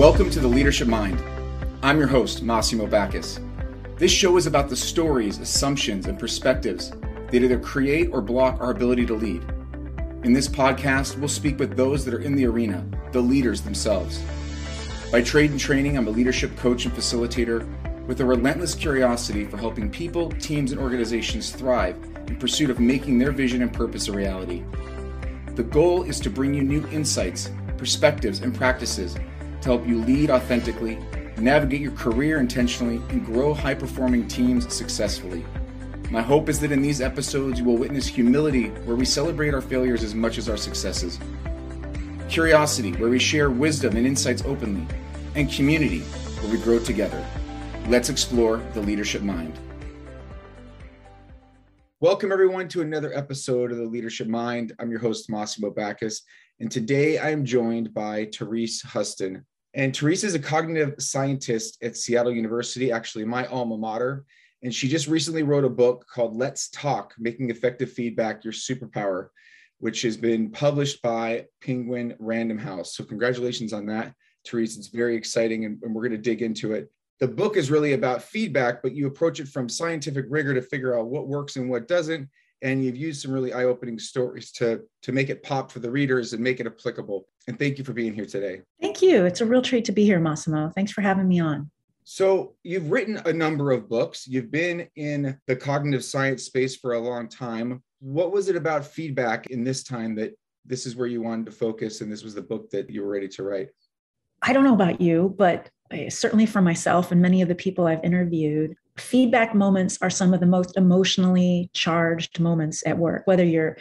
Welcome to the Leadership Mind. I'm your host, Massimo Backus. This show is about the stories, assumptions, and perspectives that either create or block our ability to lead. In this podcast, we'll speak with those that are in the arena, the leaders themselves. By trade and training, I'm a leadership coach and facilitator with a relentless curiosity for helping people, teams, and organizations thrive in pursuit of making their vision and purpose a reality. The goal is to bring you new insights, perspectives, and practices to help you lead authentically, navigate your career intentionally, and grow high performing teams successfully. My hope is that in these episodes, you will witness humility, where we celebrate our failures as much as our successes, curiosity, where we share wisdom and insights openly, and community, where we grow together. Let's explore the leadership mind. Welcome, everyone, to another episode of the Leadership Mind. I'm your host, Massimo Backus, and today I am joined by Therese Huston. And Teresa is a cognitive scientist at Seattle University, actually my alma mater. And she just recently wrote a book called Let's Talk Making Effective Feedback Your Superpower, which has been published by Penguin Random House. So, congratulations on that, Teresa. It's very exciting, and, and we're going to dig into it. The book is really about feedback, but you approach it from scientific rigor to figure out what works and what doesn't and you've used some really eye-opening stories to to make it pop for the readers and make it applicable. And thank you for being here today. Thank you. It's a real treat to be here massimo. Thanks for having me on. So you've written a number of books. You've been in the cognitive science space for a long time. What was it about feedback in this time that this is where you wanted to focus and this was the book that you were ready to write? I don't know about you but eh, certainly for myself and many of the people I've interviewed, feedback moments are some of the most emotionally charged moments at work, whether you're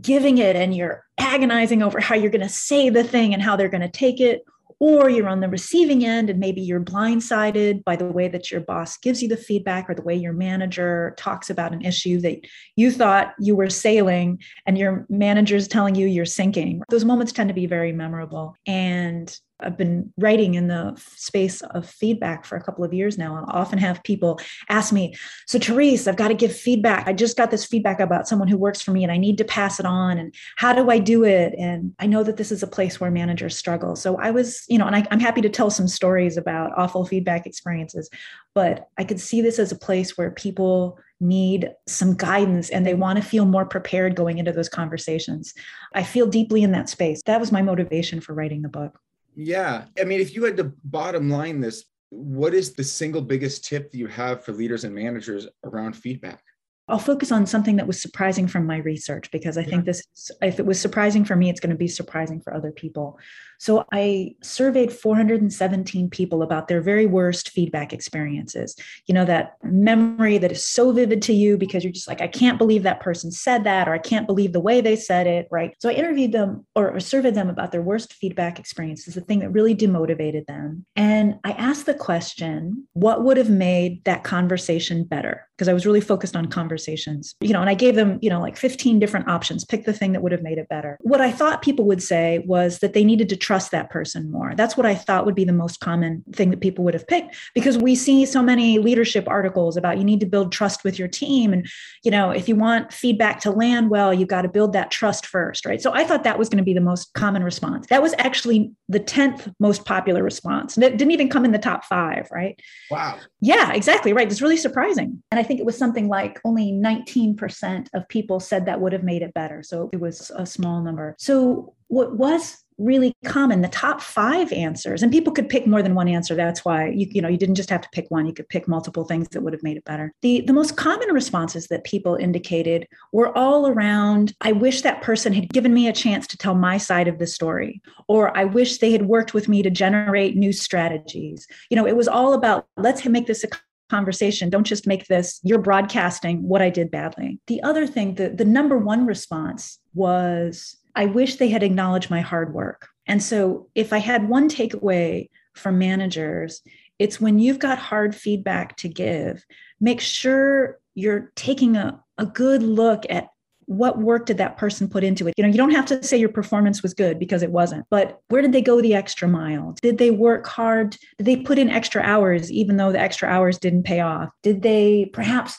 giving it and you're agonizing over how you're going to say the thing and how they're going to take it, or you're on the receiving end and maybe you're blindsided by the way that your boss gives you the feedback or the way your manager talks about an issue that you thought you were sailing and your manager's telling you you're sinking. Those moments tend to be very memorable. And I've been writing in the space of feedback for a couple of years now. I often have people ask me, So, Therese, I've got to give feedback. I just got this feedback about someone who works for me and I need to pass it on. And how do I do it? And I know that this is a place where managers struggle. So, I was, you know, and I, I'm happy to tell some stories about awful feedback experiences, but I could see this as a place where people need some guidance and they want to feel more prepared going into those conversations. I feel deeply in that space. That was my motivation for writing the book. Yeah. I mean, if you had to bottom line this, what is the single biggest tip that you have for leaders and managers around feedback? I'll focus on something that was surprising from my research because I yeah. think this, if it was surprising for me, it's going to be surprising for other people. So I surveyed 417 people about their very worst feedback experiences. You know, that memory that is so vivid to you because you're just like, I can't believe that person said that, or I can't believe the way they said it, right? So I interviewed them or, or surveyed them about their worst feedback experiences, the thing that really demotivated them. And I asked the question, what would have made that conversation better? Because I was really focused on conversations, you know, and I gave them, you know, like 15 different options, pick the thing that would have made it better. What I thought people would say was that they needed to trust that person more. That's what I thought would be the most common thing that people would have picked because we see so many leadership articles about you need to build trust with your team. And, you know, if you want feedback to land well, you've got to build that trust first, right? So I thought that was going to be the most common response. That was actually the 10th most popular response. And it didn't even come in the top five, right? Wow. Yeah, exactly. Right. It's really surprising. And I think it was something like only 19% of people said that would have made it better. So it was a small number. So what was really common the top five answers and people could pick more than one answer that's why you you know you didn't just have to pick one you could pick multiple things that would have made it better the the most common responses that people indicated were all around i wish that person had given me a chance to tell my side of the story or i wish they had worked with me to generate new strategies you know it was all about let's make this a conversation. Don't just make this, you're broadcasting what I did badly. The other thing, the, the number one response was I wish they had acknowledged my hard work. And so, if I had one takeaway from managers, it's when you've got hard feedback to give, make sure you're taking a, a good look at what work did that person put into it? You know, you don't have to say your performance was good because it wasn't, but where did they go the extra mile? Did they work hard? Did they put in extra hours even though the extra hours didn't pay off? Did they perhaps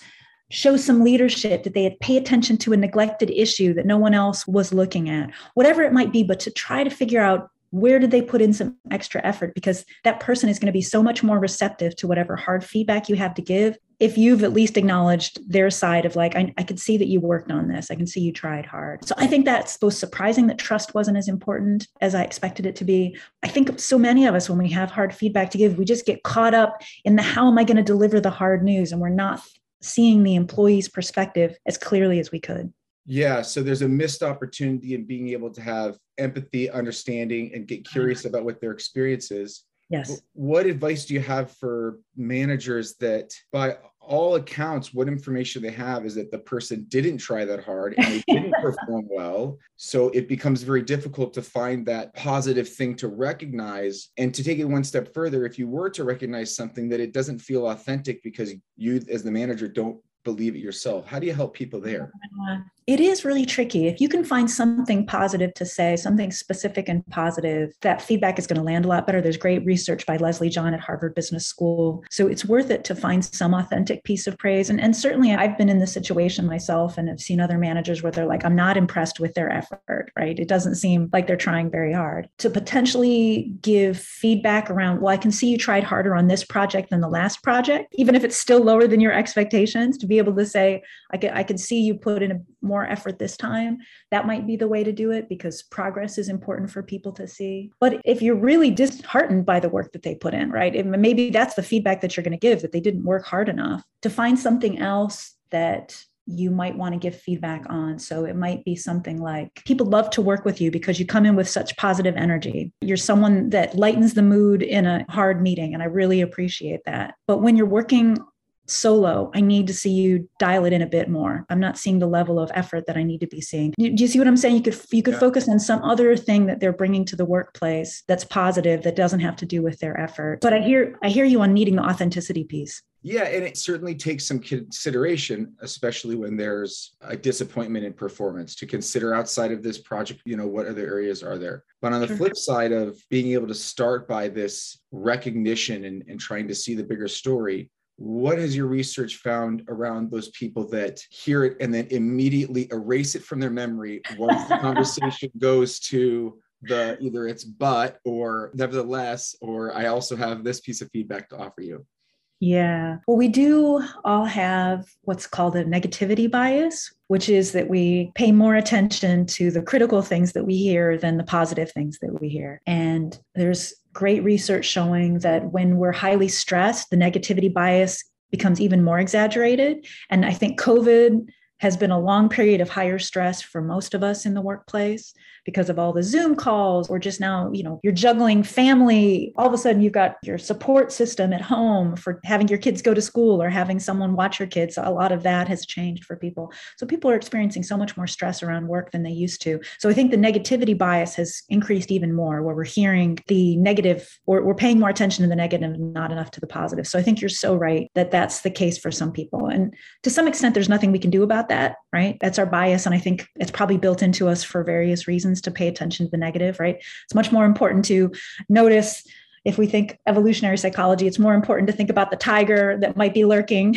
show some leadership that they pay attention to a neglected issue that no one else was looking at whatever it might be but to try to figure out where did they put in some extra effort because that person is going to be so much more receptive to whatever hard feedback you have to give if you've at least acknowledged their side of like I, I can see that you worked on this. I can see you tried hard. So i think that's both surprising that trust wasn't as important as i expected it to be. I think so many of us when we have hard feedback to give we just get caught up in the how am i going to deliver the hard news? And we're not seeing the employee's perspective as clearly as we could. Yeah, so there's a missed opportunity in being able to have empathy, understanding, and get uh-huh. curious about what their experience is. Yes. What advice do you have for managers that, by all accounts, what information they have is that the person didn't try that hard and they didn't perform well. So it becomes very difficult to find that positive thing to recognize. And to take it one step further, if you were to recognize something that it doesn't feel authentic because you, as the manager, don't believe it yourself, how do you help people there? Uh, It is really tricky. If you can find something positive to say, something specific and positive, that feedback is going to land a lot better. There's great research by Leslie John at Harvard Business School. So it's worth it to find some authentic piece of praise. And, and certainly I've been in this situation myself and have seen other managers where they're like, I'm not impressed with their effort, right? It doesn't seem like they're trying very hard. To potentially give feedback around, well, I can see you tried harder on this project than the last project, even if it's still lower than your expectations, to be able to say, I can, I can see you put in a more effort this time, that might be the way to do it because progress is important for people to see. But if you're really disheartened by the work that they put in, right, maybe that's the feedback that you're going to give that they didn't work hard enough to find something else that you might want to give feedback on. So it might be something like people love to work with you because you come in with such positive energy. You're someone that lightens the mood in a hard meeting, and I really appreciate that. But when you're working solo i need to see you dial it in a bit more i'm not seeing the level of effort that i need to be seeing do you see what i'm saying you could you could yeah. focus on some other thing that they're bringing to the workplace that's positive that doesn't have to do with their effort but i hear i hear you on needing the authenticity piece yeah, and it certainly takes some consideration, especially when there's a disappointment in performance, to consider outside of this project, you know, what other areas are there. But on the sure. flip side of being able to start by this recognition and, and trying to see the bigger story, what has your research found around those people that hear it and then immediately erase it from their memory once the conversation goes to the either it's but or nevertheless or i also have this piece of feedback to offer you yeah. Well, we do all have what's called a negativity bias, which is that we pay more attention to the critical things that we hear than the positive things that we hear. And there's great research showing that when we're highly stressed, the negativity bias becomes even more exaggerated. And I think COVID has been a long period of higher stress for most of us in the workplace because of all the Zoom calls or just now, you know, you're juggling family. All of a sudden, you've got your support system at home for having your kids go to school or having someone watch your kids. A lot of that has changed for people. So people are experiencing so much more stress around work than they used to. So I think the negativity bias has increased even more, where we're hearing the negative or we're paying more attention to the negative and not enough to the positive. So I think you're so right that that's the case for some people. And to some extent, there's nothing we can do about that, right? That's our bias. And I think it's probably built into us for various reasons to pay attention to the negative, right? It's much more important to notice if we think evolutionary psychology, it's more important to think about the tiger that might be lurking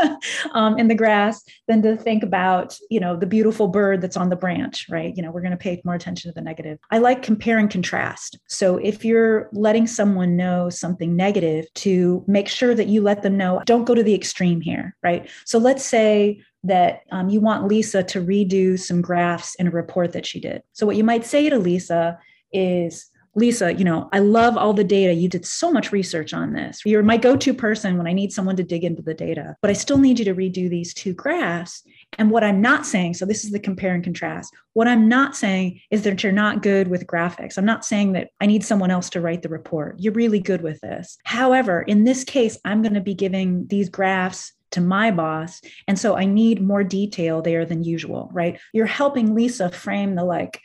um, in the grass than to think about, you know, the beautiful bird that's on the branch, right? You know, we're going to pay more attention to the negative. I like compare and contrast. So if you're letting someone know something negative, to make sure that you let them know, don't go to the extreme here, right? So let's say that um, you want Lisa to redo some graphs in a report that she did. So, what you might say to Lisa is, Lisa, you know, I love all the data. You did so much research on this. You're my go to person when I need someone to dig into the data, but I still need you to redo these two graphs. And what I'm not saying, so this is the compare and contrast. What I'm not saying is that you're not good with graphics. I'm not saying that I need someone else to write the report. You're really good with this. However, in this case, I'm going to be giving these graphs to my boss. And so I need more detail there than usual, right? You're helping Lisa frame the like,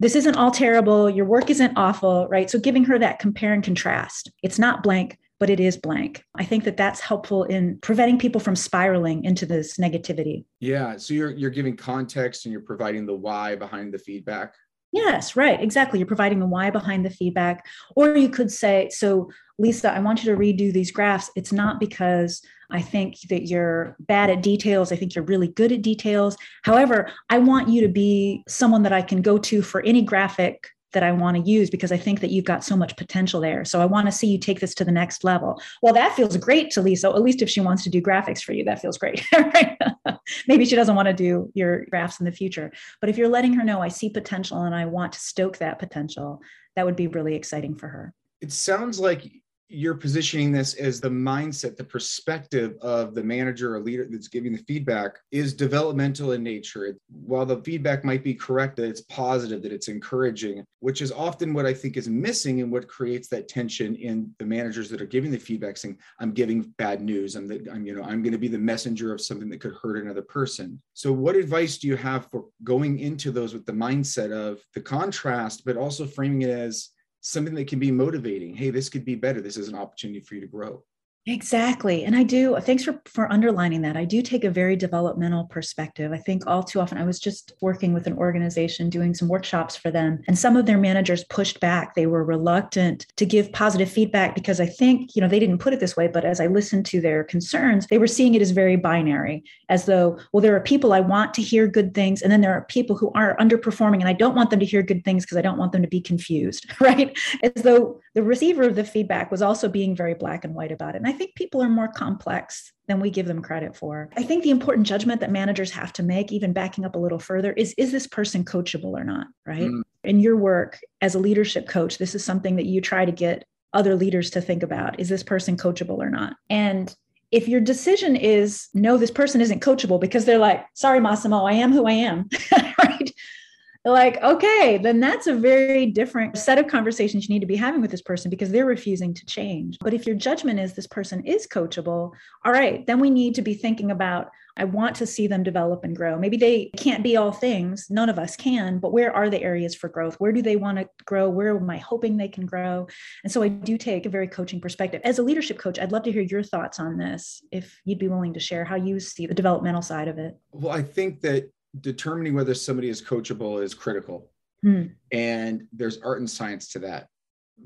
this isn't all terrible. Your work isn't awful, right? So giving her that compare and contrast. It's not blank, but it is blank. I think that that's helpful in preventing people from spiraling into this negativity. Yeah. So you're you're giving context and you're providing the why behind the feedback. Yes, right. Exactly. You're providing the why behind the feedback. Or you could say, so Lisa, I want you to redo these graphs. It's not because I think that you're bad at details. I think you're really good at details. However, I want you to be someone that I can go to for any graphic that I want to use because I think that you've got so much potential there. So I want to see you take this to the next level. Well, that feels great to Lisa. At least if she wants to do graphics for you, that feels great. Maybe she doesn't want to do your graphs in the future. But if you're letting her know I see potential and I want to stoke that potential, that would be really exciting for her. It sounds like you're positioning this as the mindset, the perspective of the manager or leader that's giving the feedback is developmental in nature. While the feedback might be correct, that it's positive, that it's encouraging, which is often what I think is missing and what creates that tension in the managers that are giving the feedback, saying, "I'm giving bad news. I'm, the, I'm you know, I'm going to be the messenger of something that could hurt another person." So, what advice do you have for going into those with the mindset of the contrast, but also framing it as something that can be motivating. Hey, this could be better. This is an opportunity for you to grow. Exactly. And I do, thanks for, for underlining that. I do take a very developmental perspective. I think all too often, I was just working with an organization doing some workshops for them, and some of their managers pushed back. They were reluctant to give positive feedback because I think, you know, they didn't put it this way, but as I listened to their concerns, they were seeing it as very binary, as though, well, there are people I want to hear good things, and then there are people who are underperforming, and I don't want them to hear good things because I don't want them to be confused, right? As though the receiver of the feedback was also being very black and white about it. And I think people are more complex than we give them credit for. I think the important judgment that managers have to make, even backing up a little further, is is this person coachable or not? Right. Mm. In your work as a leadership coach, this is something that you try to get other leaders to think about. Is this person coachable or not? And if your decision is no, this person isn't coachable because they're like, sorry, Massimo, I am who I am? like, okay, then that's a very different set of conversations you need to be having with this person because they're refusing to change. But if your judgment is this person is coachable, all right, then we need to be thinking about I want to see them develop and grow. Maybe they can't be all things, none of us can, but where are the areas for growth? Where do they want to grow? Where am I hoping they can grow? And so I do take a very coaching perspective. As a leadership coach, I'd love to hear your thoughts on this if you'd be willing to share how you see the developmental side of it. Well, I think that determining whether somebody is coachable is critical. Hmm. And there's art and science to that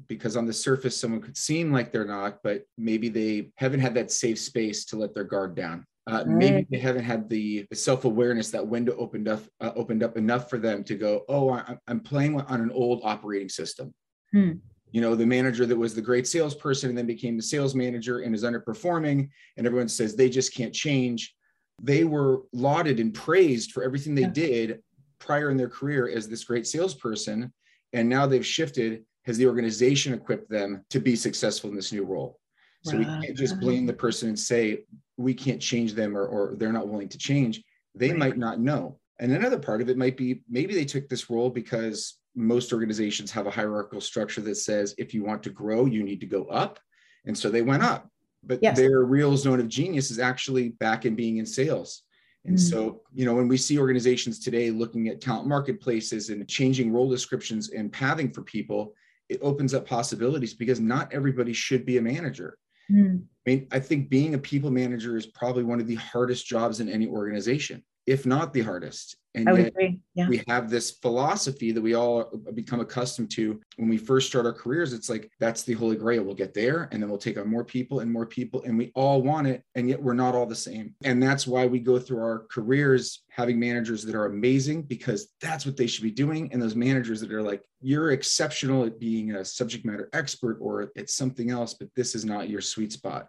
because on the surface, someone could seem like they're not, but maybe they haven't had that safe space to let their guard down. Uh, right. Maybe they haven't had the, the self awareness that window opened up uh, opened up enough for them to go, oh, I, am playing on an old operating system. Hmm. You know, the manager that was the great salesperson and then became the sales manager and is underperforming, and everyone says they just can't change they were lauded and praised for everything they yeah. did prior in their career as this great salesperson. And now they've shifted. Has the organization equipped them to be successful in this new role? So right. we can't just blame the person and say we can't change them or, or they're not willing to change. They right. might not know. And another part of it might be maybe they took this role because most organizations have a hierarchical structure that says if you want to grow, you need to go up. And so they went up but yes. their real zone of genius is actually back in being in sales. And mm-hmm. so, you know, when we see organizations today looking at talent marketplaces and changing role descriptions and pathing for people, it opens up possibilities because not everybody should be a manager. Mm-hmm. I mean, I think being a people manager is probably one of the hardest jobs in any organization if not the hardest. And yeah. we have this philosophy that we all become accustomed to when we first start our careers. It's like that's the holy grail. We'll get there and then we'll take on more people and more people, and we all want it. And yet we're not all the same. And that's why we go through our careers having managers that are amazing because that's what they should be doing. And those managers that are like, you're exceptional at being a subject matter expert or it's something else, but this is not your sweet spot.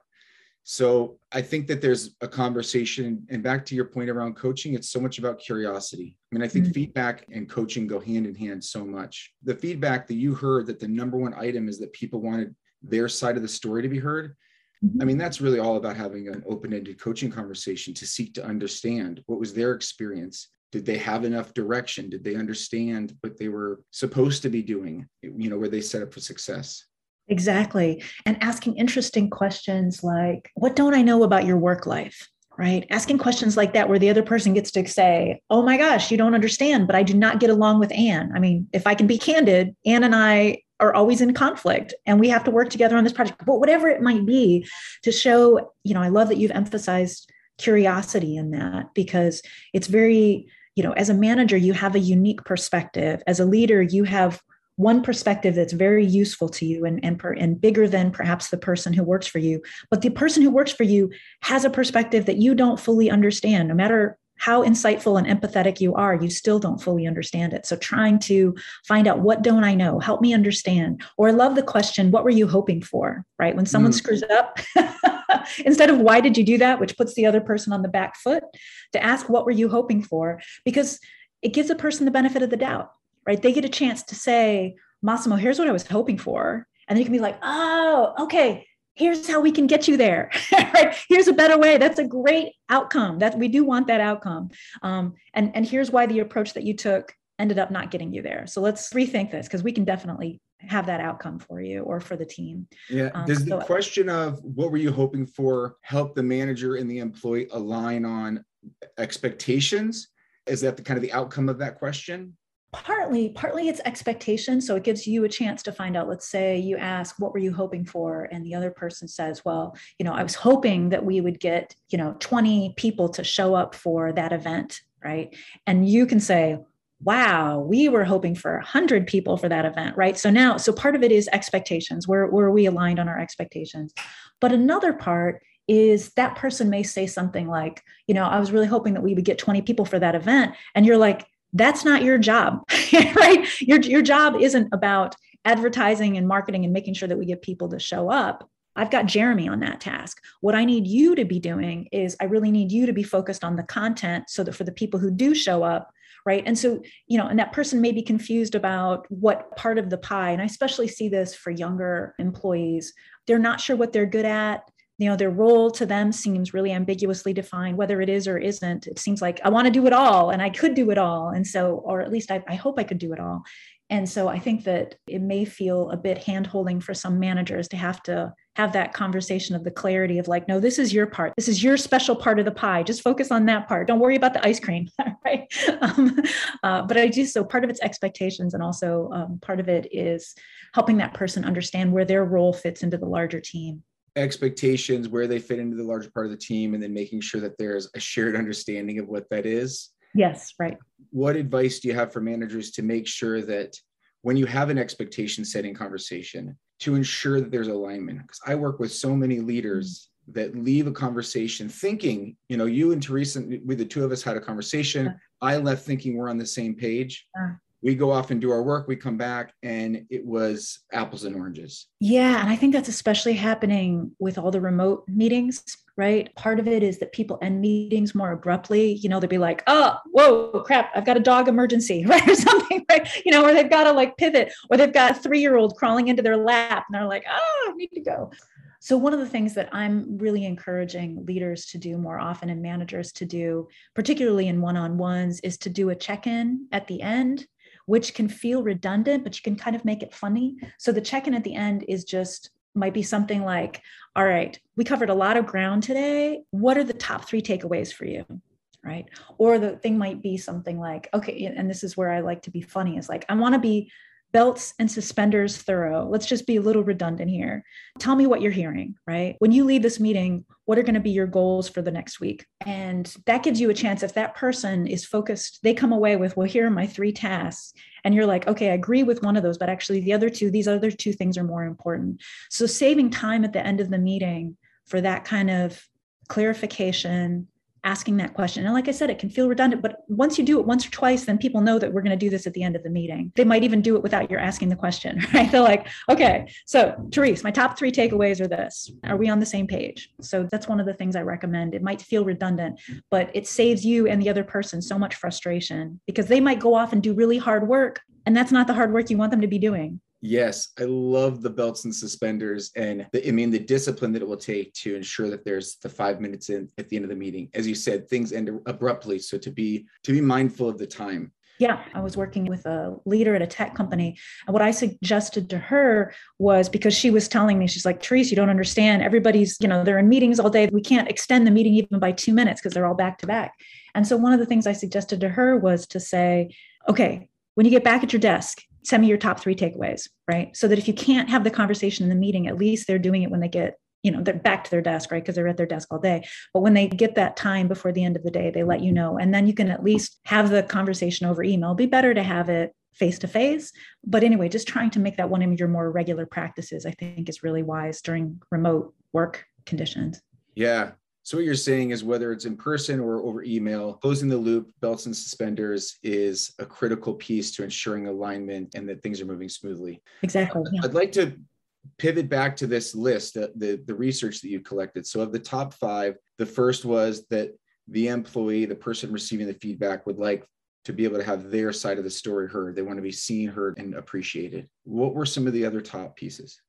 So I think that there's a conversation, and back to your point around coaching, it's so much about curiosity. I mean, I think mm-hmm. feedback and coaching go hand in hand so much. The feedback that you heard that the number one item is that people wanted their side of the story to be heard. Mm-hmm. I mean, that's really all about having an open ended coaching conversation to seek to understand what was their experience. Did they have enough direction? Did they understand what they were supposed to be doing? You know, were they set up for success? Exactly. And asking interesting questions like, What don't I know about your work life? Right. Asking questions like that, where the other person gets to say, Oh my gosh, you don't understand, but I do not get along with Anne. I mean, if I can be candid, Anne and I are always in conflict and we have to work together on this project. But whatever it might be, to show, you know, I love that you've emphasized curiosity in that because it's very, you know, as a manager, you have a unique perspective. As a leader, you have one perspective that's very useful to you and, and, per, and bigger than perhaps the person who works for you. But the person who works for you has a perspective that you don't fully understand, no matter how insightful and empathetic you are, you still don't fully understand it. So trying to find out what don't I know? Help me understand. Or I love the question, what were you hoping for? Right? When someone mm. screws up, instead of why did you do that, which puts the other person on the back foot, to ask what were you hoping for? Because it gives a person the benefit of the doubt, right? They get a chance to say, Massimo, here's what I was hoping for. And then you can be like, oh, okay, here's how we can get you there. Right? Here's a better way. That's a great outcome. That we do want that outcome. Um, and and here's why the approach that you took ended up not getting you there. So let's rethink this because we can definitely have that outcome for you or for the team. Yeah um, does the so, question of what were you hoping for help the manager and the employee align on expectations? Is that the kind of the outcome of that question partly partly it's expectation so it gives you a chance to find out let's say you ask what were you hoping for? And the other person says well you know i was hoping that we would get you know 20 people to show up for that event right? And you can say wow we were hoping for 100 people for that event right? So now so part of it is expectations where, are we aligned on our expectations. But another part is that person may say something like you know i was really hoping that we would get 20 people for that event and you're like that's not your job right your, your job isn't about advertising and marketing and making sure that we get people to show up I've got Jeremy on that task. What I need you to be doing is I really need you to be focused on the content so that for the people who do show up, right? And so, you know, and that person may be confused about what part of the pie, and I especially see this for younger employees, they're not sure what they're good at you know their role to them seems really ambiguously defined whether it is or isn't. It seems like i want to do it all and i could do it all and so or at least I, I, hope i could do it all. And so i think that it may feel a bit hand holding for some managers to have to have that conversation of the clarity of like no this is your part. This is your special part of the pie. Just focus on that part. Don't worry about the ice cream right? Um, uh, but i do so part of it's expectations and also um, part of it is helping that person understand where their role fits into the larger team expectations, where they fit into the larger part of the team, and then making sure that there's a shared understanding of what that is. Yes, right. What advice do you have for managers to make sure that when you have an expectation setting conversation, to ensure that there's alignment? Because I work with so many leaders that leave a conversation thinking, you know, you and Teresa, we the two of us had a conversation. Yeah. I left thinking we're on the same page. Yeah we go off and do our work we come back and it was apples and oranges. Yeah and i think that's especially happening with all the remote meetings right? Part of it is that people end meetings more abruptly. You know they'll be like oh whoa crap i've got a dog emergency right or something right? You know or they've got to like pivot or they've got a three-year-old crawling into their lap and they're like oh i need to go. So, one of the things that I'm really encouraging leaders to do more often and managers to do, particularly in one on ones, is to do a check in at the end which can feel redundant, but you can kind of make it funny. So the check in at the end is just might be something like, all right, we covered a lot of ground today. What are the top three takeaways for you? Right. Or the thing might be something like, okay, and this is where I like to be funny is like, I want to be belts and suspenders thorough. Let's just be a little redundant here. Tell me what you're hearing, right? When you leave this meeting, what are going to be your goals for the next week? And that gives you a chance if that person is focused, they come away with, well, here are my three tasks. And you're like, okay, I agree with one of those, but actually the other two, these other two things are more important. So saving time at the end of the meeting for that kind of clarification asking that question. And like I said, it can feel redundant, but once you do it once or twice, then people know that we're going to do this at the end of the meeting. They might even do it without your asking the question, right? They're like, okay, so Therese, my top three takeaways are this. Are we on the same page? So that's one of the things I recommend. It might feel redundant, but it saves you and the other person so much frustration because they might go off and do really hard work. And that's not the hard work you want them to be doing. Yes, I love the belts and suspenders, and the, I mean the discipline that it will take to ensure that there's the five minutes in at the end of the meeting. As you said, things end abruptly, so to be to be mindful of the time. Yeah, I was working with a leader at a tech company. And what I suggested to her was because she was telling me, she's like, Therese, you don't understand. Everybody's, you know, they're in meetings all day. We can't extend the meeting even by two minutes because they're all back to back. And so one of the things I suggested to her was to say, okay, when you get back at your desk, send me your top three takeaways, right? So that if you can't have the conversation in the meeting, at least they're doing it when they get, you know, they're back to their desk, right? Because they're at their desk all day. But when they get that time before the end of the day, they let you know. And then you can at least have the conversation over email. It'd be better to have it face to face. But anyway, just trying to make that one of your more regular practices, I think is really wise during remote work conditions. Yeah. So what you're saying is whether it's in person or over email, closing the loop, belts and suspenders is a critical piece to ensuring alignment and that things are moving smoothly. Exactly. Uh, yeah. I'd like to pivot back to this list, the, the, the research that you collected. So of the top five, the first was that the employee, the person receiving the feedback would like to be able to have their side of the story heard. They want to be seen, heard, and appreciated. What were some of the other top pieces?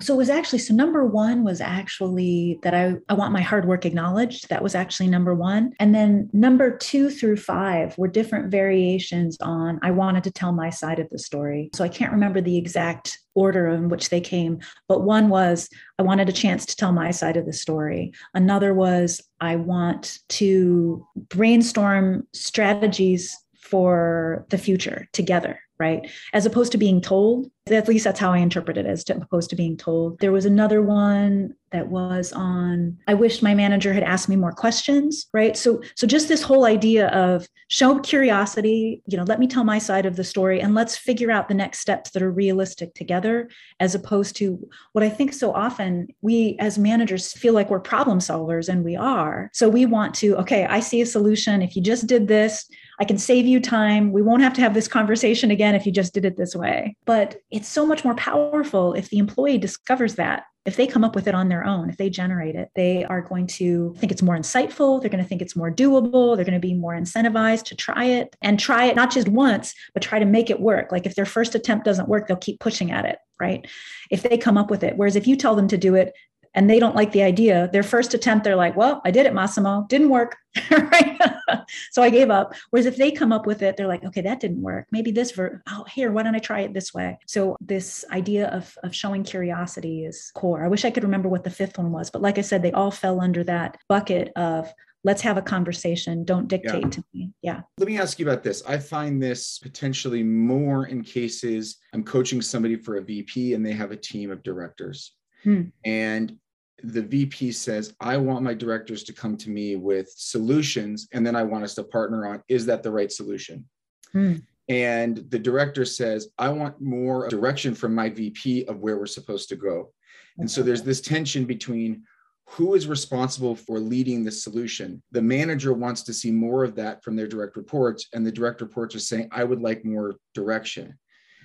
So it was actually so number one was actually that I, I want my hard work acknowledged that was actually number one and then number two through five were different variations on i wanted to tell my side of the story so i can't remember the exact order in which they came but one was i wanted a chance to tell my side of the story another was i want to brainstorm strategies for the future together right? As opposed to being told. At least that's how I interpret it as to, opposed to being told. There was another one that was on I wish my manager had asked me more questions, right? So so just this whole idea of show curiosity, you know, let me tell my side of the story and let's figure out the next steps that are realistic together as opposed to what I think so often we as managers feel like we're problem solvers and we are. So we want to okay, I see a solution if you just did this, I can save you time. We won't have to have this conversation again if you just did it this way. But it's so much more powerful if the employee discovers that. If they come up with it on their own, if they generate it, they are going to think it's more insightful. They're going to think it's more doable. They're going to be more incentivized to try it and try it not just once, but try to make it work. Like if their first attempt doesn't work, they'll keep pushing at it, right? If they come up with it. Whereas if you tell them to do it, and they don't like the idea, their first attempt, they're like, well, I did it, Massimo, didn't work. right? so I gave up. Whereas if they come up with it, they're like, okay, that didn't work. Maybe this, ver- oh, here, why don't I try it this way? So this idea of, of showing curiosity is core. I wish I could remember what the fifth one was, but like I said, they all fell under that bucket of let's have a conversation don't dictate yeah. to me yeah let me ask you about this i find this potentially more in cases i'm coaching somebody for a vp and they have a team of directors hmm. and the VP says, I want my directors to come to me with solutions, and then I want us to partner on is that the right solution? Hmm. And the director says, I want more direction from my VP of where we're supposed to go. And so there's this tension between who is responsible for leading the solution. The manager wants to see more of that from their direct reports, and the direct reports are saying, I would like more direction.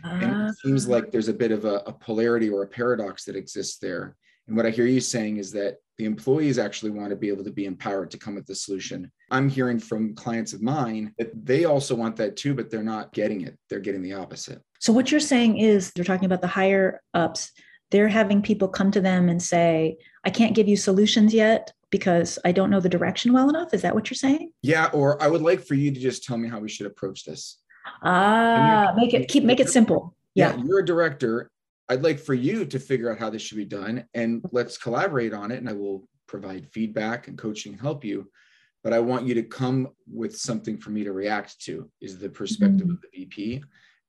Uh, and it seems ah. like there's a bit of a, a polarity or a paradox that exists there. And what I hear you saying is that the employees actually want to be able to be empowered to come with the solution. I'm hearing from clients of mine that they also want that too, but they're not getting it. They're getting the opposite. So, what you're saying is they're talking about the higher ups, they're having people come to them and say, I can't give you solutions yet because I don't know the direction well enough. Is that what you're saying? Yeah. Or I would like for you to just tell me how we should approach this. Ah, make it keep make it simple. Yeah. yeah. You're a director I'd like for you to figure out how this should be done and let's collaborate on it. And I will provide feedback and coaching and help you. But I want you to come with something for me to react to, is the perspective mm-hmm. of the VP,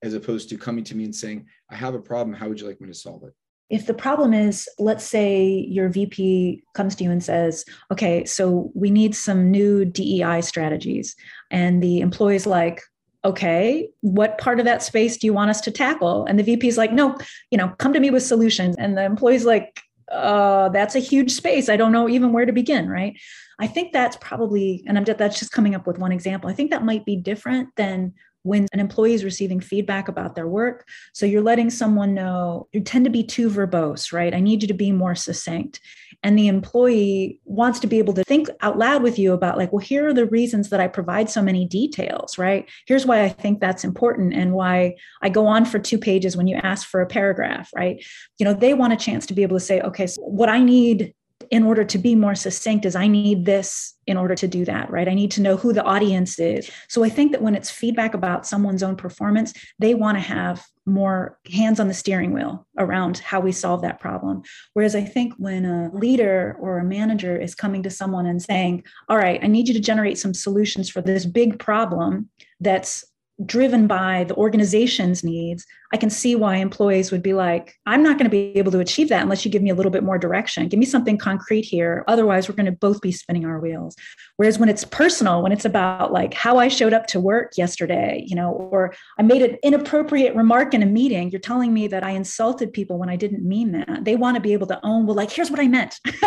as opposed to coming to me and saying, I have a problem. How would you like me to solve it? If the problem is, let's say your VP comes to you and says, okay, so we need some new DEI strategies. And the employee's like, okay, what part of that space do you want us to tackle? And the VP is like, no, you know, come to me with solutions. And the employee's like, uh, that's a huge space. I don't know even where to begin, right? I think that's probably, and I'm just, that's just coming up with one example. I think that might be different than when an employee is receiving feedback about their work. So you're letting someone know you tend to be too verbose, right? I need you to be more succinct and the employee wants to be able to think out loud with you about like well here are the reasons that i provide so many details right here's why i think that's important and why i go on for two pages when you ask for a paragraph right you know they want a chance to be able to say okay so what i need in order to be more succinct is I need this in order to do that, right? I need to know who the audience is. So I think that when it's feedback about someone's own performance, they want to have more hands on the steering wheel around how we solve that problem. Whereas I think when a leader or a manager is coming to someone and saying, All right, I need you to generate some solutions for this big problem that's driven by the organization's needs, I can see why employees would be like, I'm not going to be able to achieve that unless you give me a little bit more direction. Give me something concrete here. Otherwise, we're going to both be spinning our wheels. Whereas when it's personal, when it's about like how I showed up to work yesterday, you know, or I made an inappropriate remark in a meeting, you're telling me that I insulted people when I didn't mean that. They want to be able to own, well, like, here's what I meant.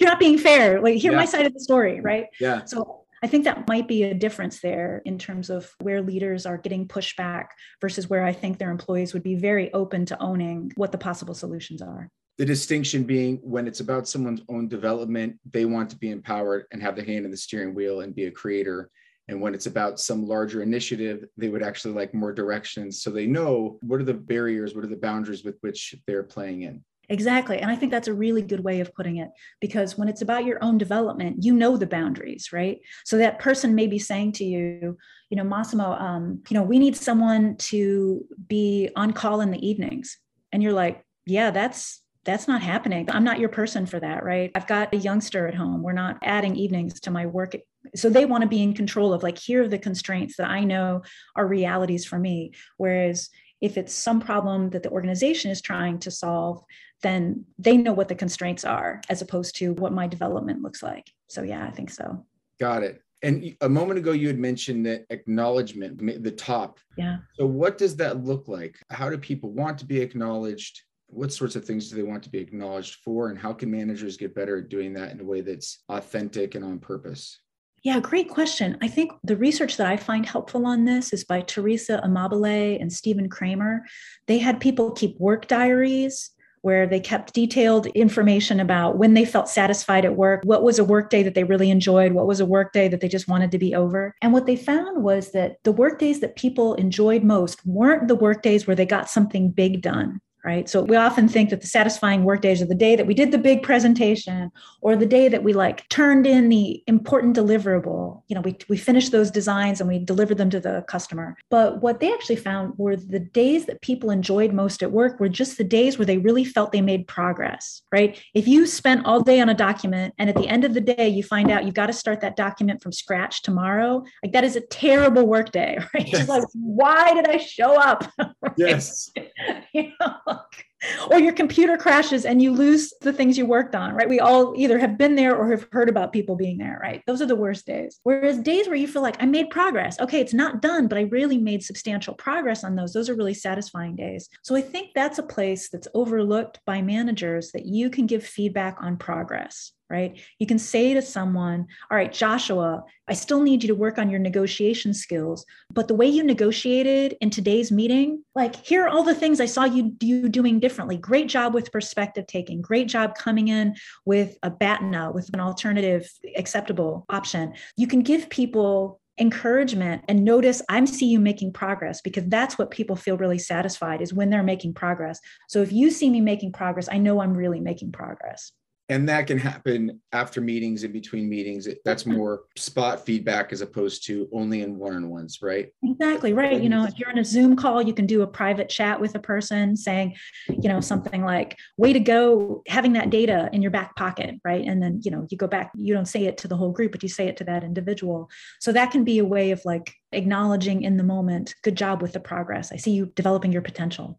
you're not being fair. Like, hear yeah. my side of the story, right? Yeah. So I think that might be a difference there in terms of where leaders are getting pushback versus where I think their employees would be very open to owning what the possible solutions are. The distinction being when it's about someone's own development, they want to be empowered and have the hand in the steering wheel and be a creator. And when it's about some larger initiative, they would actually like more directions so they know what are the barriers, what are the boundaries with which they're playing in. Exactly. And I think that's a really good way of putting it because when it's about your own development, you know the boundaries, right? So that person may be saying to you, you know, Massimo, um, you know, we need someone to be on call in the evenings. And you're like, yeah, that's that's not happening. I'm not your person for that, right? I've got a youngster at home. We're not adding evenings to my work. So they want to be in control of like, here are the constraints that I know are realities for me. Whereas if it's some problem that the organization is trying to solve, then they know what the constraints are as opposed to what my development looks like. So, yeah, I think so. Got it. And a moment ago, you had mentioned that acknowledgement, the top. Yeah. So, what does that look like? How do people want to be acknowledged? What sorts of things do they want to be acknowledged for? And how can managers get better at doing that in a way that's authentic and on purpose? Yeah, great question. I think the research that I find helpful on this is by Teresa Amabile and Steven Kramer. They had people keep work diaries where they kept detailed information about when they felt satisfied at work, what was a workday that they really enjoyed, what was a workday that they just wanted to be over. And what they found was that the workdays that people enjoyed most weren't the workdays where they got something big done right? So we often think that the satisfying work days are the day that we did the big presentation or the day that we like turned in the important deliverable. You know, we, we finished those designs and we delivered them to the customer. But what they actually found were the days that people enjoyed most at work were just the days where they really felt they made progress, right? If you spent all day on a document and at the end of the day you find out you've got to start that document from scratch tomorrow, like that is a terrible work day, right? Yes. Just like, why did I show up? right? Yes. you know? look or your computer crashes and you lose the things you worked on, right? We all either have been there or have heard about people being there, right? Those are the worst days. Whereas days where you feel like I made progress. Okay, it's not done, but I really made substantial progress on those. Those are really satisfying days. So I think that's a place that's overlooked by managers that you can give feedback on progress right? You can say to someone, All right, Joshua, I still need you to work on your negotiation skills, but the way you negotiated in today's meeting, like, here are all the things I saw you, you doing differently. Great job with perspective taking, great job coming in with a BATNA, with an alternative acceptable option. You can give people encouragement and notice i'm seeing you making progress because that's what people feel really satisfied is when they're making progress so if you see me making progress i know i'm really making progress and that can happen after meetings in between meetings. That's more spot feedback as opposed to only in one-on-ones right? Exactly right. You know if you're in a zoom call you can do a private chat with a person saying you know something like way to go having that data in your back pocket right? And then you know you go back you don't say it to the whole group but you say it to that individual. So that can be a way of like acknowledging in the moment good job with the progress. I see you developing your potential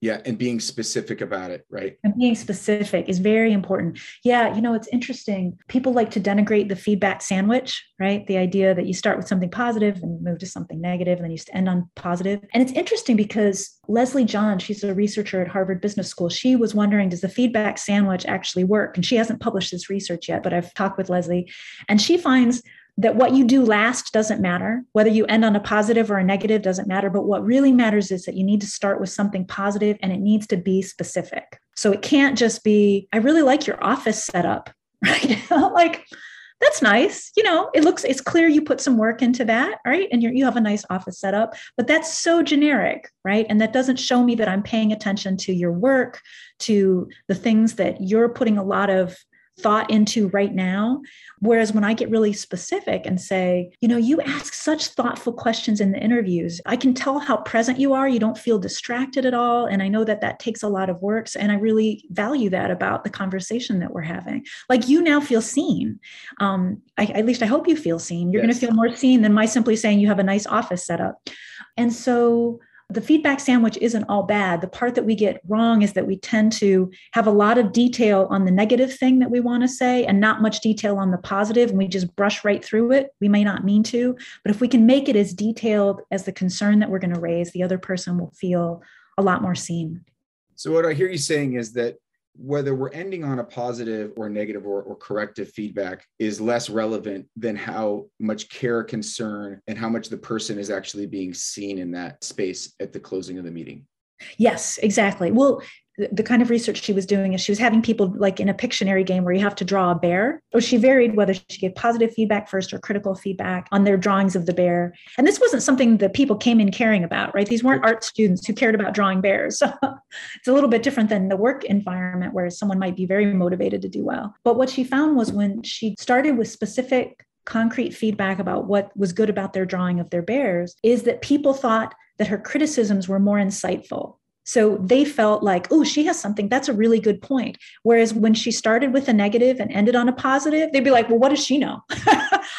yeah, and being specific about it, right? And being specific is very important. Yeah, you know, it's interesting. People like to denigrate the feedback sandwich, right? The idea that you start with something positive and move to something negative and then you end on positive. And it's interesting because Leslie John, she's a researcher at Harvard Business School. She was wondering, does the feedback sandwich actually work? And she hasn't published this research yet, but I've talked with Leslie, and she finds that what you do last doesn't matter. Whether you end on a positive or a negative doesn't matter. But what really matters is that you need to start with something positive and it needs to be specific. So it can't just be, I really like your office setup, right? like, that's nice. You know, it looks, it's clear you put some work into that, right? And you you have a nice office setup, but that's so generic, right? And that doesn't show me that I'm paying attention to your work, to the things that you're putting a lot of thought into right now. Whereas when I get really specific and say, you know, you ask such thoughtful questions in the interviews, I can tell how present you are. You don't feel distracted at all. And I know that that takes a lot of work. And I really value that about the conversation that we're having. Like you now feel seen. Um, I, at least I hope you feel seen. You're yes. going to feel more seen than my simply saying you have a nice office set up. And so the feedback sandwich isn't all bad. The part that we get wrong is that we tend to have a lot of detail on the negative thing that we want to say and not much detail on the positive, and we just brush right through it. We may not mean to, but if we can make it as detailed as the concern that we're going to raise, the other person will feel a lot more seen. So, what I hear you saying is that whether we're ending on a positive or negative or, or, corrective feedback is less relevant than how much care, concern, and how much the person is actually being seen in that space at the closing of the meeting. Yes, exactly. Well, the kind of research she was doing is she was having people like in a Pictionary game where you have to draw a bear. Or she varied whether she gave positive feedback first or critical feedback on their drawings of the bear. And this wasn't something that people came in caring about, right? These weren't art students who cared about drawing bears. So it's a little bit different than the work environment where someone might be very motivated to do well. But what she found was when she started with specific concrete feedback about what was good about their drawing of their bears is that people thought that her criticisms were more insightful so they felt like, oh, she has something. That's a really good point. Whereas when she started with a negative and ended on a positive, they'd be like, well, what does she know?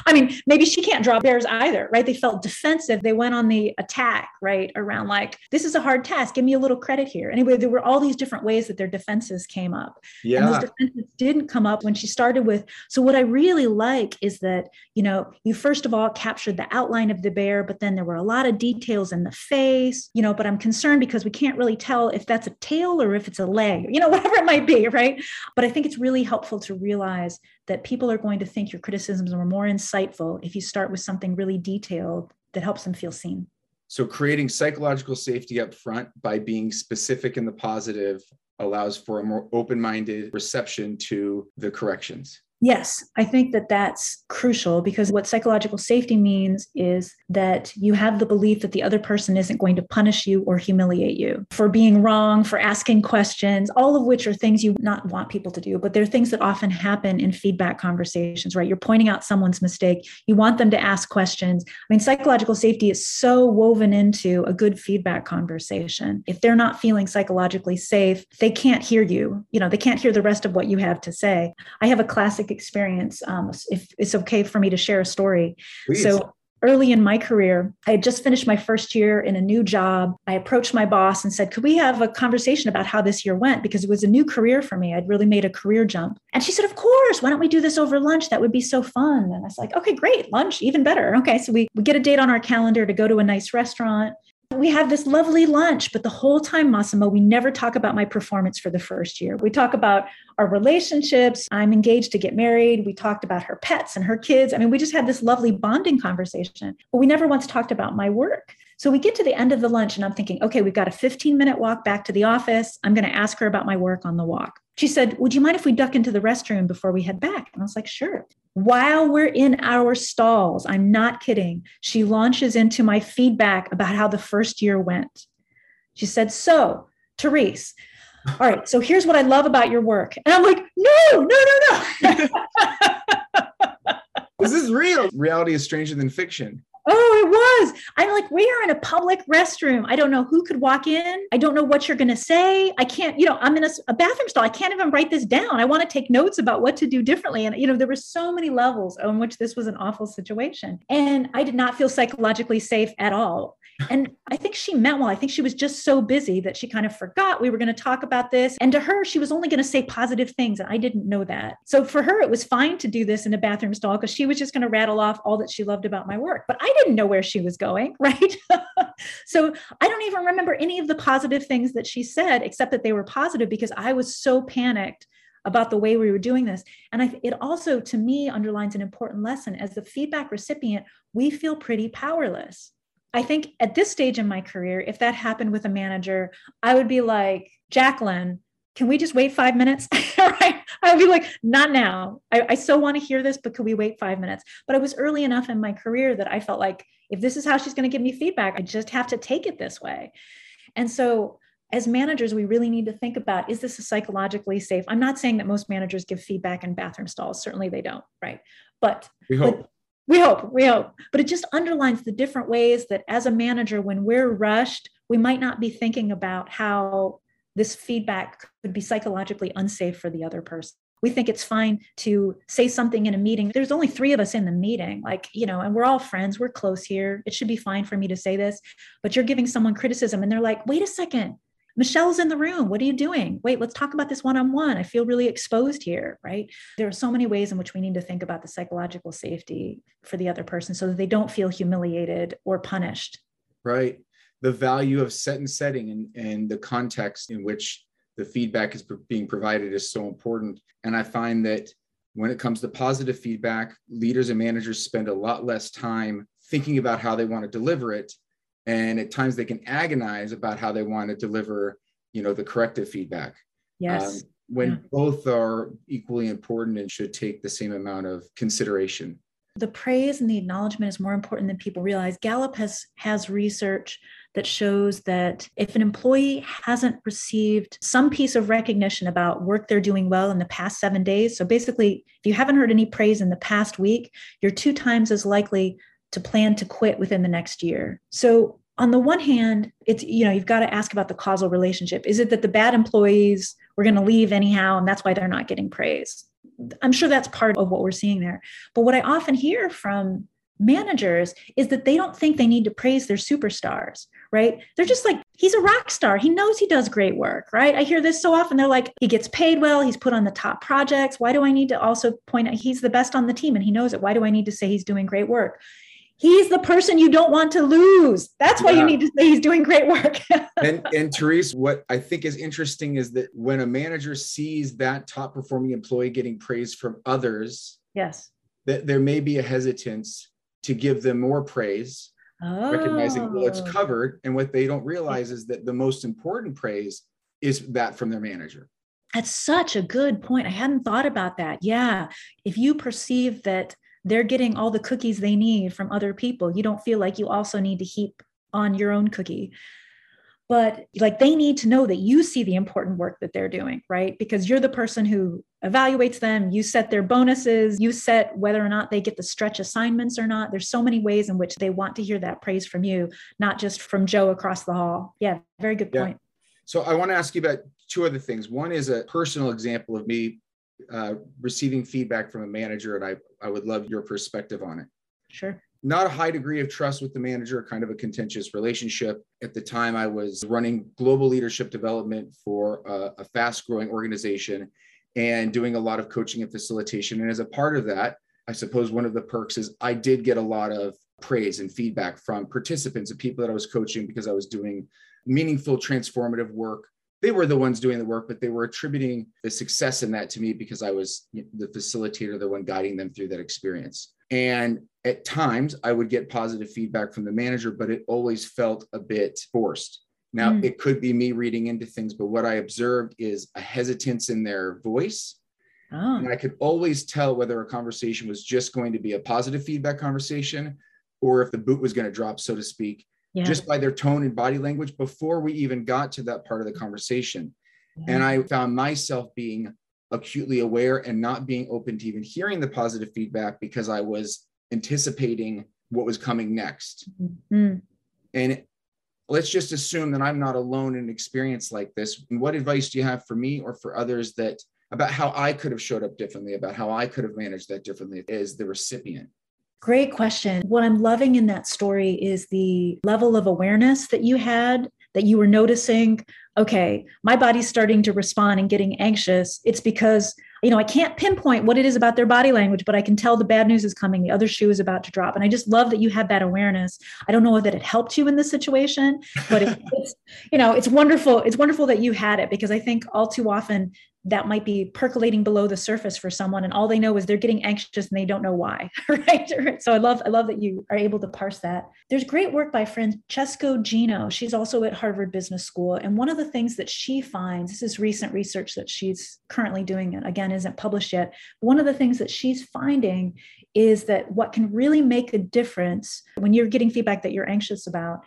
I mean, maybe she can't draw bears either, right? They felt defensive. They went on the attack, right? Around like, this is a hard task. Give me a little credit here. Anyway, there were all these different ways that their defenses came up. Yeah. And those defenses didn't come up when she started with. So what I really like is that, you know, you first of all captured the outline of the bear, but then there were a lot of details in the face, you know, but I'm concerned because we can't really tell if that's a tail or if it's a leg, you know, whatever it might be, right? But I think it's really helpful to realize that people are going to think your criticisms are more insightful if you start with something really detailed that helps them feel seen. So, creating psychological safety up front by being specific in the positive allows for a more open minded reception to the corrections. Yes, I think that that's crucial because what psychological safety means is that you have the belief that the other person isn't going to punish you or humiliate you for being wrong, for asking questions, all of which are things you not want people to do, but they're things that often happen in feedback conversations, right? You're pointing out someone's mistake, you want them to ask questions. I mean, psychological safety is so woven into a good feedback conversation. If they're not feeling psychologically safe, they can't hear you. You know, they can't hear the rest of what you have to say. I have a classic experience. Um, if it's okay for me to share a story. Please. So early in my career, I had just finished my first year in a new job. I approached my boss and said, Could we have a conversation about how this year went? Because it was a new career for me. I'd really made a career jump. And she said, Of course, why don't we do this over lunch? That would be so fun. And I was like, Okay, great. Lunch, even better. Okay. So we, we get a date on our calendar to go to a nice restaurant we have this lovely lunch, but the whole time, Massimo, we never talk about my performance for the first year. We talk about our relationships. I'm engaged to get married. We talked about her pets and her kids. I mean, we just had this lovely bonding conversation, but we never once talked about my work. So we get to the end of the lunch, and I'm thinking, okay, we've got a 15 minute walk back to the office. I'm going to ask her about my work on the walk. She said, Would you mind if we duck into the restroom before we head back? And I was like, Sure. While we're in our stalls, I'm not kidding, she launches into my feedback about how the first year went. She said, So, Therese, all right, so here's what I love about your work. And I'm like, No, no, no, no. this is real. Reality is stranger than fiction. Oh, it was. I'm like, we are in a public restroom. I don't know who could walk in. I don't know what you're going to say. I can't, you know, I'm in a, a, bathroom stall. I can't even write this down. I want to take notes about what to do differently. And, you know, there were so many levels on which this was an awful situation. And I did not feel psychologically safe at all and I think she meant well. I think she was just so busy that she kind of forgot we were going to talk about this. And to her, she was only going to say positive things. And I didn't know that. So for her, it was fine to do this in a bathroom stall because she was just going to rattle off all that she loved about my work. But I didn't know where she was going, right? so I don't even remember any of the positive things that she said, except that they were positive because I was so panicked about the way we were doing this. And I, it also, to me, underlines an important lesson. As the feedback recipient, we feel pretty powerless I think at this stage in my career, if that happened with a manager, I would be like, Jacqueline, can we just wait five minutes? right? I would be like, not now. I, I so want to hear this, but could we wait five minutes? But I was early enough in my career that I felt like if this is how she's going to give me feedback, I just have to take it this way. And so as managers, we really need to think about is this a psychologically safe? I'm not saying that most managers give feedback in bathroom stalls. Certainly they don't, right? But we hope. But, we hope, we hope. But it just underlines the different ways that as a manager, when we're rushed, we might not be thinking about how this feedback could be psychologically unsafe for the other person. we think it's fine to say something in a meeting. There's only three of us in the meeting, like, you know, and we're all friends, we're close here. It should be fine for me to say this, but you're giving someone criticism and they're like, wait a second, Michelle's in the room. What are you doing? Wait, let's talk about this one on one. I feel really exposed here, right? There are so many ways in which we need to think about the psychological safety for the other person so that they don't feel humiliated or punished. Right. The value of set and setting and, and the context in which the feedback is being provided is so important. And I find that when it comes to positive feedback, leaders and managers spend a lot less time thinking about how they want to deliver it and at times they can agonize about how they want to deliver you know the corrective feedback yes um, when yeah. both are equally important and should take the same amount of consideration the praise and the acknowledgement is more important than people realize gallup has has research that shows that if an employee hasn't received some piece of recognition about work they're doing well in the past seven days so basically if you haven't heard any praise in the past week you're two times as likely to plan to quit within the next year. So on the one hand, it's you know, you've got to ask about the causal relationship. Is it that the bad employees were going to leave anyhow and that's why they're not getting praise? I'm sure that's part of what we're seeing there. But what I often hear from managers is that they don't think they need to praise their superstars, right? They're just like, he's a rock star. He knows he does great work, right? I hear this so often. They're like, he gets paid well. He's put on the top projects. Why do I need to also point out he's the best on the team and he knows it? Why do I need to say he's doing great work? He's the person you don't want to lose. That's why yeah. you need to say he's doing great work. and and Therese, what I think is interesting is that when a manager sees that top performing employee getting praise from others, yes, that there may be a hesitance to give them more praise, oh. recognizing well it's oh. covered. And what they don't realize is that the most important praise is that from their manager. That's such a good point. I hadn't thought about that. Yeah. If you perceive that they're getting all the cookies they need from other people. You don't feel like you also need to heap on your own cookie. But like they need to know that you see the important work that they're doing, right? Because you're the person who evaluates them, you set their bonuses, you set whether or not they get the stretch assignments or not. There's so many ways in which they want to hear that praise from you, not just from Joe across the hall. Yeah, very good point. So I want to ask you about two other things. One is a personal example of me uh, receiving feedback from a manager, and I, I would love your perspective on it. Sure. Not a high degree of trust with the manager, kind of a contentious relationship. At the time, I was running global leadership development for a, a fast growing organization and doing a lot of coaching and facilitation. And as a part of that, I suppose one of the perks is I did get a lot of praise and feedback from participants and people that I was coaching because I was doing meaningful, transformative work they were the ones doing the work, but they were attributing the success in that to me because I was the facilitator, the one guiding them through that experience. And at times I would get positive feedback from the manager, but it always felt a bit forced. Now, mm. it could be me reading into things, but what I observed is a hesitance in their voice. Oh. And I could always tell whether a conversation was just going to be a positive feedback conversation or if the boot was going to drop, so to speak yeah. just by their tone and body language before we even got to that part of the conversation. Yeah. And I found myself being acutely aware and not being open to even hearing the positive feedback because I was anticipating what was coming next. Mm-hmm. And let's just assume that I'm not alone in an experience like this. And what advice do you have for me or for others that about how I could have showed up differently, about how I could have managed that differently as the recipient? Great question. What I'm loving in that story is the level of awareness that you had, that you were noticing, okay, my body's starting to respond and getting anxious. It's because, you know, I can't pinpoint what it is about their body language, but I can tell the bad news is coming. The other shoe is about to drop. And I just love that you had that awareness. I don't know that it helped you in this situation, but it, it's, you know, it's wonderful. It's wonderful that you had it because I think all too often that might be percolating below the surface for someone and all they know is they're getting anxious and they don't know why right? So i love i love that you are able to parse that. There's great work by francesca gino. She's also at harvard business school and one of the things that she finds this is recent research that she's currently doing and again isn't published yet one of the things that she's finding is that what can really make a difference when you're getting feedback that you're anxious about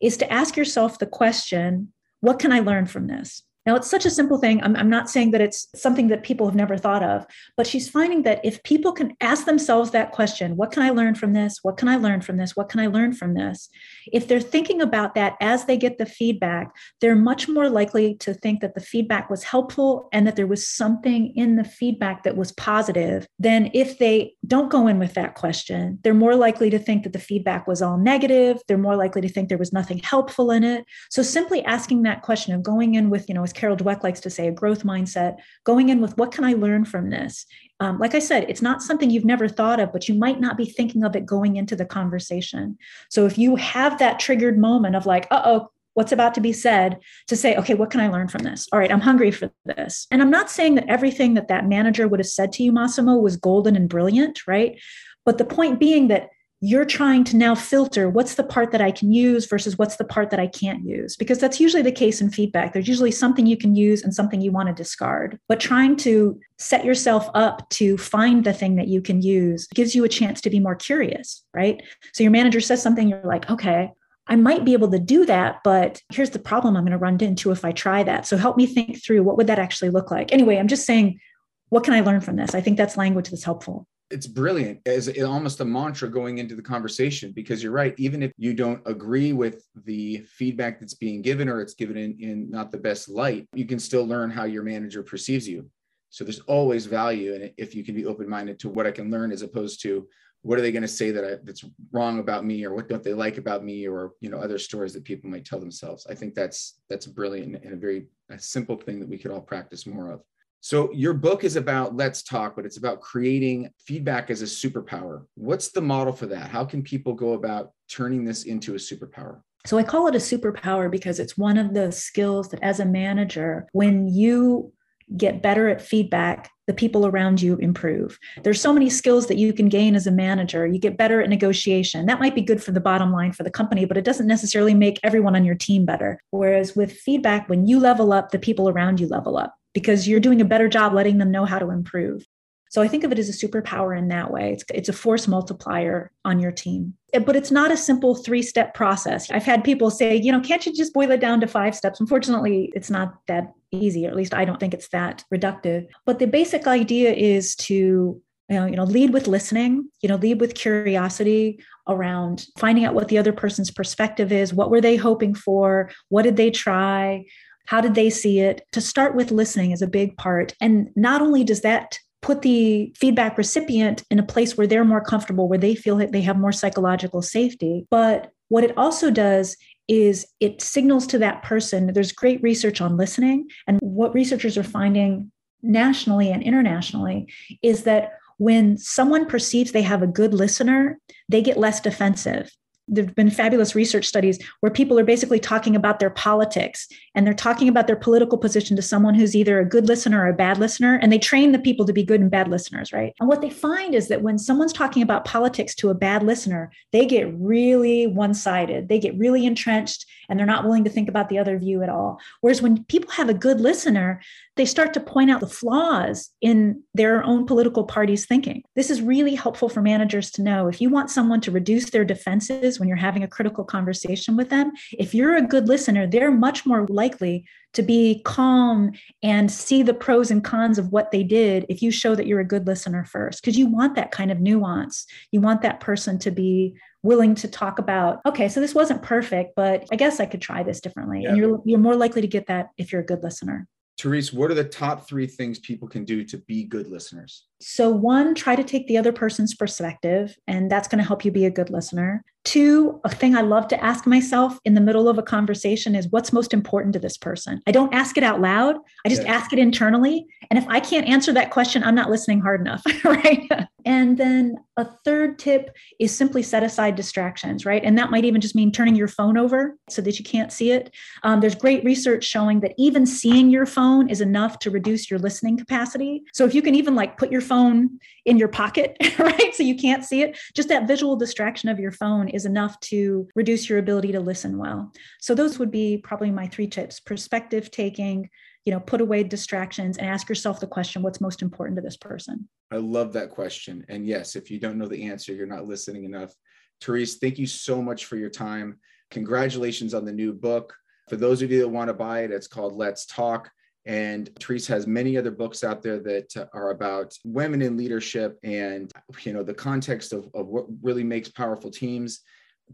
is to ask yourself the question what can i learn from this Now, it's such a simple thing. I'm, I'm not saying that it's something that people have never thought of, but she's finding that if people can ask themselves that question, what can I learn from this? What can I learn from this? What can I learn from this? If they're thinking about that as they get the feedback, they're much more likely to think that the feedback was helpful and that there was something in the feedback that was positive than if they don't go in with that question. They're more likely to think that the feedback was all negative. They're more likely to think there was nothing helpful in it. So simply asking that question of going in with, you know, Carol Dweck likes to say, a growth mindset, going in with what can I learn from this? Um, like I said, it's not something you've never thought of, but you might not be thinking of it going into the conversation. So if you have that triggered moment of like, uh oh, what's about to be said to say, okay, what can I learn from this? All right, I'm hungry for this. And I'm not saying that everything that that manager would have said to you, Massimo, was golden and brilliant, right? But the point being that you're trying to now filter what's the part that I can use versus what's the part that I can't use. Because that's usually the case in feedback. There's usually something you can use and something you want to discard. But trying to set yourself up to find the thing that you can use gives you a chance to be more curious, right? So your manager says something, you're like, okay, I might be able to do that, but here's the problem I'm going to run into if I try that. So help me think through what would that actually look like? Anyway, I'm just saying, what can I learn from this? I think that's language that's helpful it's brilliant as almost a mantra going into the conversation because you're right even if you don't agree with the feedback that's being given or it's given in, in not the best light you can still learn how your manager perceives you. So there's always value in it if you can be open-minded to what i can learn as opposed to what are they going to say that I, that's wrong about me or what don't they like about me or you know other stories that people might tell themselves. I think that's that's brilliant and a very a simple thing that we could all practice more of so your book is about let's talk, but it's about creating feedback as a superpower. What's the model for that? How can people go about turning this into a superpower? So I call it a superpower because it's one of the skills that as a manager, when you get better at feedback, the people around you improve. There's so many skills that you can gain as a manager. You get better at negotiation. That might be good for the bottom line for the company, but it doesn't necessarily make everyone on your team better. Whereas with feedback, when you level up, the people around you level up because you're doing a better job letting them know how to improve. So I think of it as a superpower in that way. It's, it's a force multiplier on your team. But it's not a simple three step process. I've had people say, you know, can't you just boil it down to five steps? Unfortunately, it's not that easy, or at least I don't think it's that reductive. But the basic idea is to you know, you know, lead with listening, you know, lead with curiosity around finding out what the other person's perspective is. What were they hoping for? What did they try? How did they see it? To start with listening is a big part. And not only does that put the feedback recipient in a place where they're more comfortable, where they feel that they have more psychological safety, but what it also does is it signals to that person there's great research on listening and what researchers are finding nationally and internationally is that when someone perceives they have a good listener they get less defensive there've been fabulous research studies where people are basically talking about their politics and they're talking about their political position to someone who's either a good listener or a bad listener and they train the people to be good and bad listeners right? And what they find is that when someone's talking about politics to a bad listener they get really one-sided they get really entrenched and they're not willing to think about the other view at all. Whereas when people have a good listener they start to point out the flaws in their own political party's thinking. This is really helpful for managers to know. If you want someone to reduce their defenses when you're having a critical conversation with them, if you're a good listener, they're much more likely to be calm and see the pros and cons of what they did if you show that you're a good listener first because you want that kind of nuance. You want that person to be willing to talk about, okay, so this wasn't perfect, but I guess I could try this differently. Yeah. And you're you're more likely to get that if you're a good listener. Therese, what are the top three things people can do to be good listeners? So, one, try to take the other person's perspective, and that's going to help you be a good listener. Two, a thing I love to ask myself in the middle of a conversation is what's most important to this person? I don't ask it out loud, I just ask it internally. And if I can't answer that question, I'm not listening hard enough, right? And then a third tip is simply set aside distractions, right? And that might even just mean turning your phone over so that you can't see it. Um, there's great research showing that even seeing your phone is enough to reduce your listening capacity. So if you can even like put your phone in your pocket, right? So you can't see it, just that visual distraction of your phone is enough to reduce your ability to listen well. So those would be probably my three tips perspective taking, you know, put away distractions and ask yourself the question what's most important to this person? I love that question. And yes, if you don't know the answer, you're not listening enough. Therese, thank you so much for your time. Congratulations on the new book. For those of you that want to buy it, it's called Let's Talk. And Therese has many other books out there that are about women in leadership and you know the context of, of what really makes powerful teams.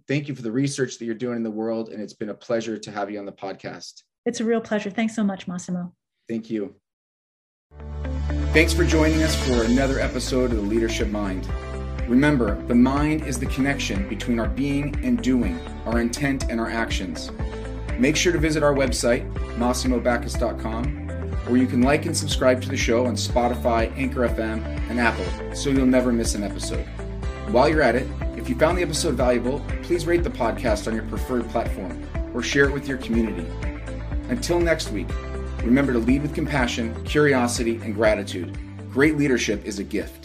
Thank you for the research that you're doing in the world. And it's been a pleasure to have you on the podcast. It's a real pleasure. Thanks so much, Massimo. Thank you. Thanks for joining us for another episode of The Leadership Mind. Remember, the mind is the connection between our being and doing, our intent and our actions. Make sure to visit our website, MassimoBackus.com, where you can like and subscribe to the show on Spotify, Anchor FM, and Apple so you'll never miss an episode. While you're at it, if you found the episode valuable, please rate the podcast on your preferred platform or share it with your community. Until next week, remember to lead with compassion, curiosity, and gratitude. Great leadership is a gift.